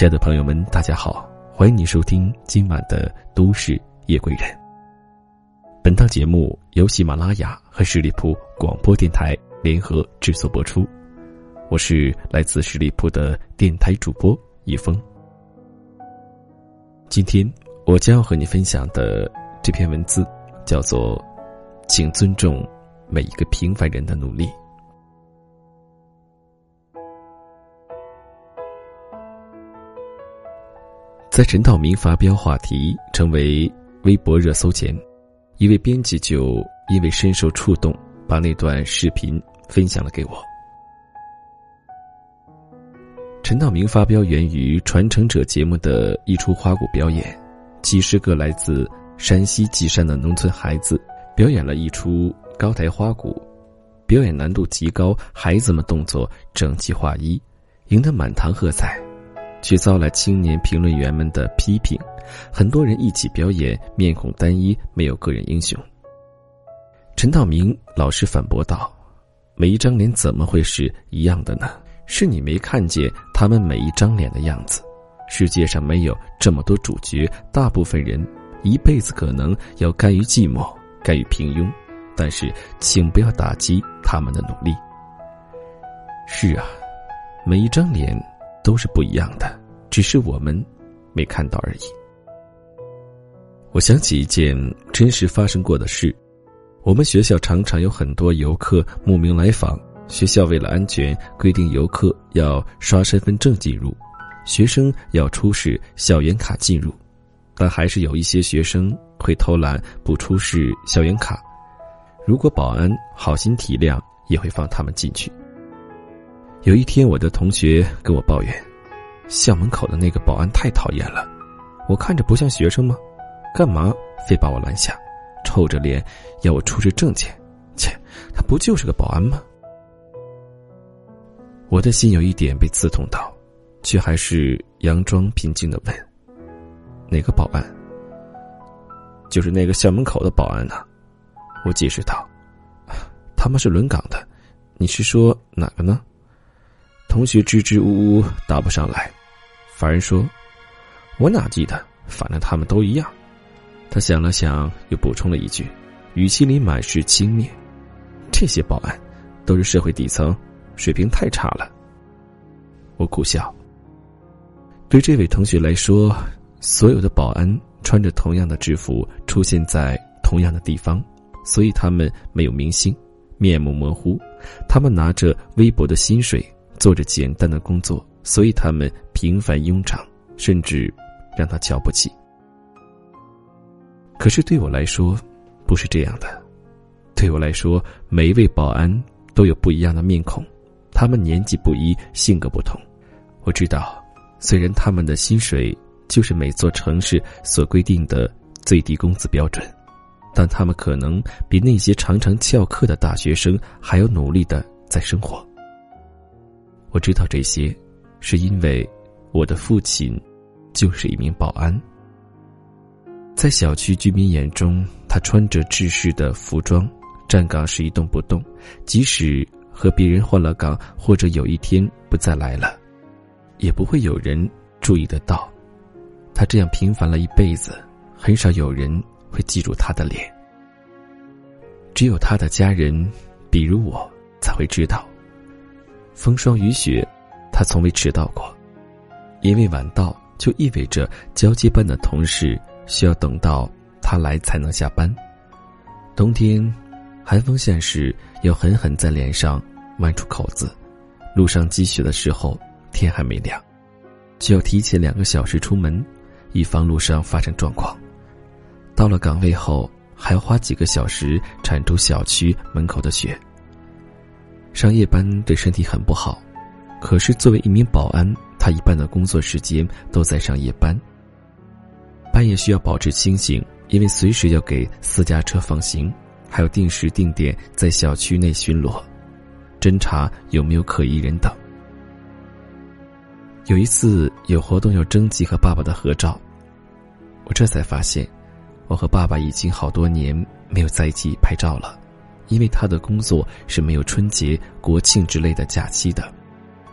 亲爱的朋友们，大家好，欢迎你收听今晚的《都市夜归人》。本档节目由喜马拉雅和十里铺广播电台联合制作播出，我是来自十里铺的电台主播一峰。今天我将要和你分享的这篇文字，叫做《请尊重每一个平凡人的努力》。在陈道明发飙话题成为微博热搜前，一位编辑就因为深受触动，把那段视频分享了给我。陈道明发飙源于《传承者》节目的一出花鼓表演，几十个来自山西稷山的农村孩子表演了一出高台花鼓，表演难度极高，孩子们动作整齐划一，赢得满堂喝彩。却遭来青年评论员们的批评，很多人一起表演，面孔单一，没有个人英雄。陈道明老师反驳道：“每一张脸怎么会是一样的呢？是你没看见他们每一张脸的样子。世界上没有这么多主角，大部分人一辈子可能要甘于寂寞，甘于平庸，但是请不要打击他们的努力。是啊，每一张脸。”都是不一样的，只是我们没看到而已。我想起一件真实发生过的事：我们学校常常有很多游客慕名来访，学校为了安全规定游客要刷身份证进入，学生要出示校园卡进入，但还是有一些学生会偷懒不出示校园卡。如果保安好心体谅，也会放他们进去。有一天，我的同学跟我抱怨，校门口的那个保安太讨厌了。我看着不像学生吗？干嘛非把我拦下，臭着脸要我出示证件？切，他不就是个保安吗？我的心有一点被刺痛到，却还是佯装平静的问：“哪个保安？”“就是那个校门口的保安呢。”我解释道：“他们是轮岗的，你是说哪个呢？”同学支支吾吾答不上来，法人说：“我哪记得，反正他们都一样。”他想了想，又补充了一句，语气里满是轻蔑：“这些保安都是社会底层，水平太差了。”我苦笑。对这位同学来说，所有的保安穿着同样的制服，出现在同样的地方，所以他们没有明星，面目模糊，他们拿着微薄的薪水。做着简单的工作，所以他们平凡庸常，甚至让他瞧不起。可是对我来说，不是这样的。对我来说，每一位保安都有不一样的面孔，他们年纪不一，性格不同。我知道，虽然他们的薪水就是每座城市所规定的最低工资标准，但他们可能比那些常常翘课的大学生还要努力的在生活。我知道这些，是因为我的父亲就是一名保安。在小区居民眼中，他穿着制式的服装，站岗时一动不动，即使和别人换了岗，或者有一天不再来了，也不会有人注意得到。他这样平凡了一辈子，很少有人会记住他的脸。只有他的家人，比如我，才会知道。风霜雨雪，他从未迟到过，因为晚到就意味着交接班的同事需要等到他来才能下班。冬天，寒风现时要狠狠在脸上剜出口子。路上积雪的时候，天还没亮，就要提前两个小时出门，以防路上发生状况。到了岗位后，还要花几个小时铲除小区门口的雪。上夜班对身体很不好，可是作为一名保安，他一半的工作时间都在上夜班。半夜需要保持清醒，因为随时要给私家车放行，还要定时定点在小区内巡逻，侦查有没有可疑人等。有一次有活动要征集和爸爸的合照，我这才发现，我和爸爸已经好多年没有在一起拍照了。因为他的工作是没有春节、国庆之类的假期的，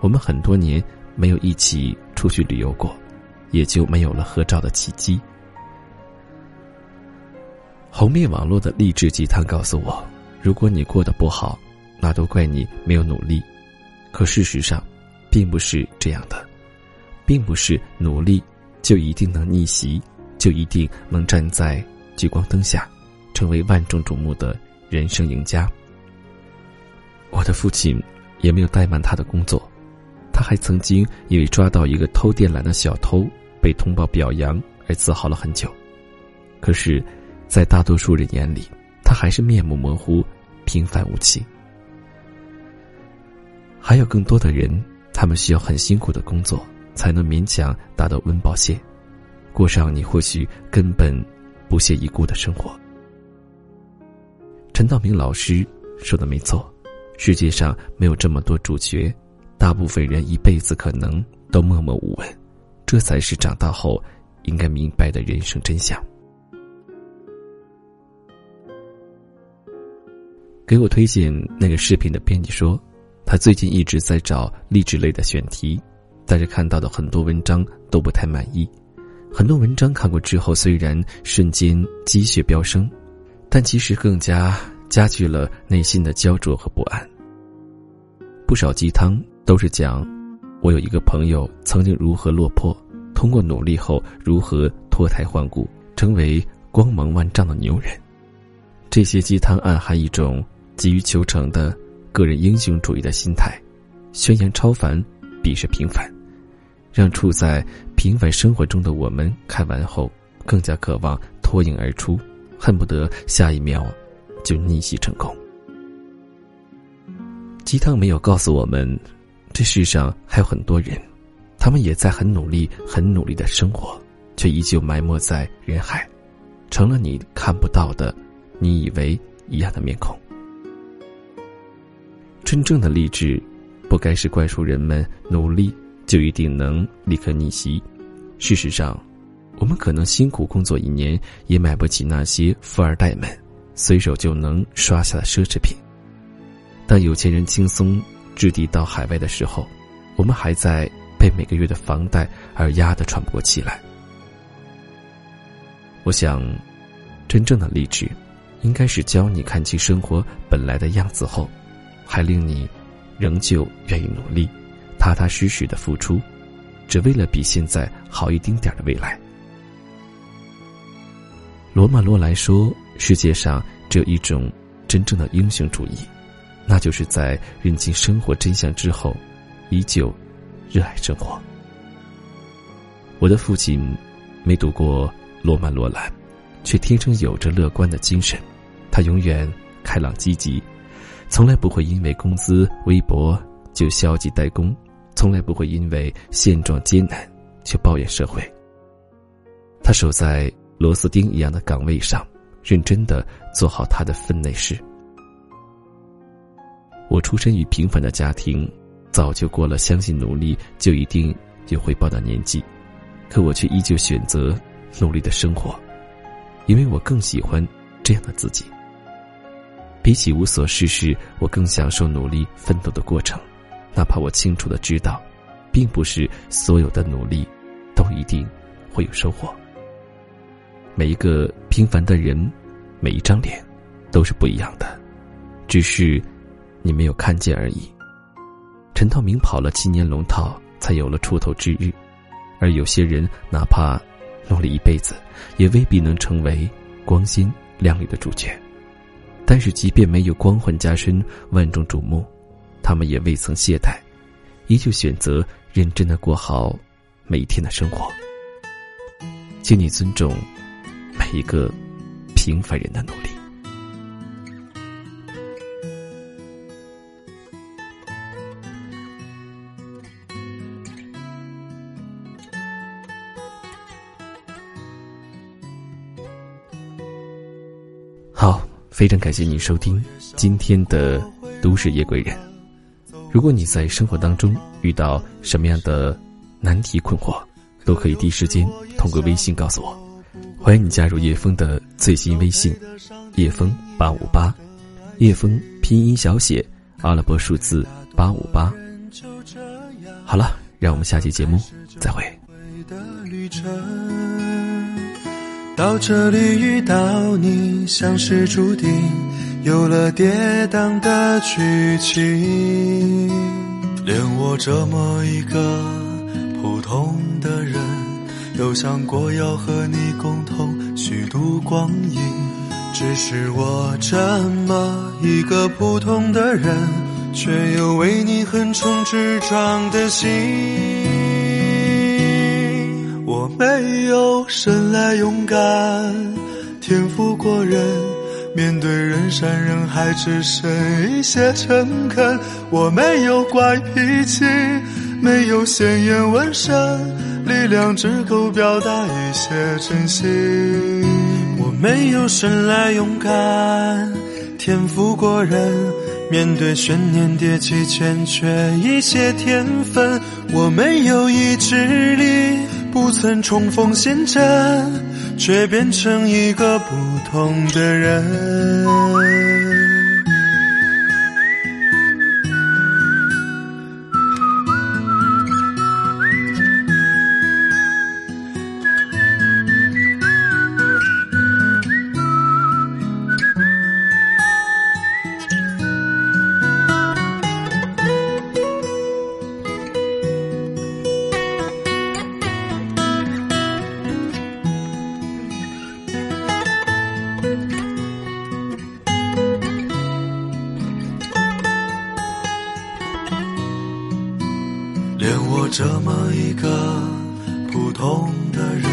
我们很多年没有一起出去旅游过，也就没有了合照的契机。红面网络的励志鸡汤告诉我：如果你过得不好，那都怪你没有努力。可事实上，并不是这样的，并不是努力就一定能逆袭，就一定能站在聚光灯下，成为万众瞩目的人生赢家。我的父亲也没有怠慢他的工作，他还曾经因为抓到一个偷电缆的小偷被通报表扬而自豪了很久。可是，在大多数人眼里，他还是面目模糊、平凡无奇。还有更多的人，他们需要很辛苦的工作，才能勉强达到温饱线，过上你或许根本不屑一顾的生活。陈道明老师说的没错，世界上没有这么多主角，大部分人一辈子可能都默默无闻，这才是长大后应该明白的人生真相。给我推荐那个视频的编辑说。他最近一直在找励志类的选题，但是看到的很多文章都不太满意。很多文章看过之后，虽然瞬间积血飙升，但其实更加加剧了内心的焦灼和不安。不少鸡汤都是讲，我有一个朋友曾经如何落魄，通过努力后如何脱胎换骨，成为光芒万丈的牛人。这些鸡汤暗含一种急于求成的。个人英雄主义的心态，宣扬超凡，鄙视平凡，让处在平凡生活中的我们看完后更加渴望脱颖而出，恨不得下一秒就逆袭成功。鸡汤没有告诉我们，这世上还有很多人，他们也在很努力、很努力的生活，却依旧埋没在人海，成了你看不到的、你以为一样的面孔。真正的励志，不该是灌输人们努力就一定能立刻逆袭。事实上，我们可能辛苦工作一年，也买不起那些富二代们随手就能刷下的奢侈品。当有钱人轻松置地到海外的时候，我们还在被每个月的房贷而压得喘不过气来。我想，真正的励志，应该是教你看清生活本来的样子后。还令你仍旧愿意努力，踏踏实实的付出，只为了比现在好一丁点的未来。罗曼·罗兰说：“世界上只有一种真正的英雄主义，那就是在认清生活真相之后，依旧热爱生活。”我的父亲没读过罗曼·罗兰，却天生有着乐观的精神，他永远开朗积极。从来不会因为工资微薄就消极怠工，从来不会因为现状艰难就抱怨社会。他守在螺丝钉一样的岗位上，认真的做好他的分内事。我出身于平凡的家庭，早就过了相信努力就一定有回报的年纪，可我却依旧选择努力的生活，因为我更喜欢这样的自己。比起无所事事，我更享受努力奋斗的过程，哪怕我清楚的知道，并不是所有的努力都一定会有收获。每一个平凡的人，每一张脸，都是不一样的，只是你没有看见而已。陈道明跑了七年龙套，才有了出头之日，而有些人哪怕努力一辈子，也未必能成为光鲜亮丽的主角。但是，即便没有光环加身、万众瞩目，他们也未曾懈怠，依旧选择认真的过好每一天的生活。请你尊重一个平凡人的努力。好。非常感谢您收听今天的《都市夜归人》。如果你在生活当中遇到什么样的难题困惑，都可以第一时间通过微信告诉我。欢迎你加入叶峰的最新微信：叶峰八五八，叶峰拼音小写阿拉伯数字八五八。好了，让我们下期节目再会。到这里遇到你，像是注定，有了跌宕的剧情。连我这么一个普通的人，都想过要和你共同虚度光阴。只是我这么一个普通的人，却有为你横冲直撞的心。我没有生来勇敢，天赋过人，面对人山人海只剩一些诚恳。我没有怪脾气，没有鲜艳纹身，力量只够表达一些真心。我没有生来勇敢，天赋过人，面对悬念迭起欠缺一些天分。我没有意志力。不曾冲锋陷阵，却变成一个不同的人。连我这么一个普通的人，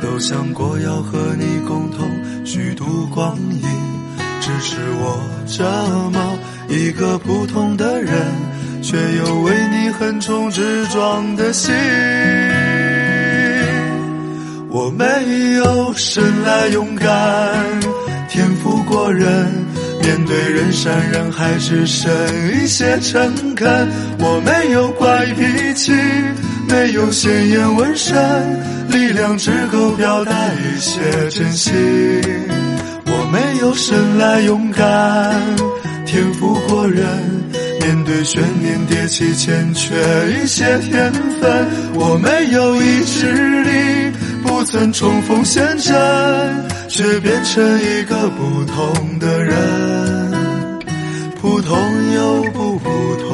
都想过要和你共同虚度光阴。只是我这么一个普通的人，却有为你横冲直撞的心。我没有生来勇敢，对人山人海，只剩一些诚恳。我没有怪脾气，没有鲜艳纹身，力量只够表达一些真心。我没有生来勇敢，天赋过人。面对悬念迭起，欠缺一些天分。我没有意志，曾重逢现在。却变成一个不同的人，普通又不普通。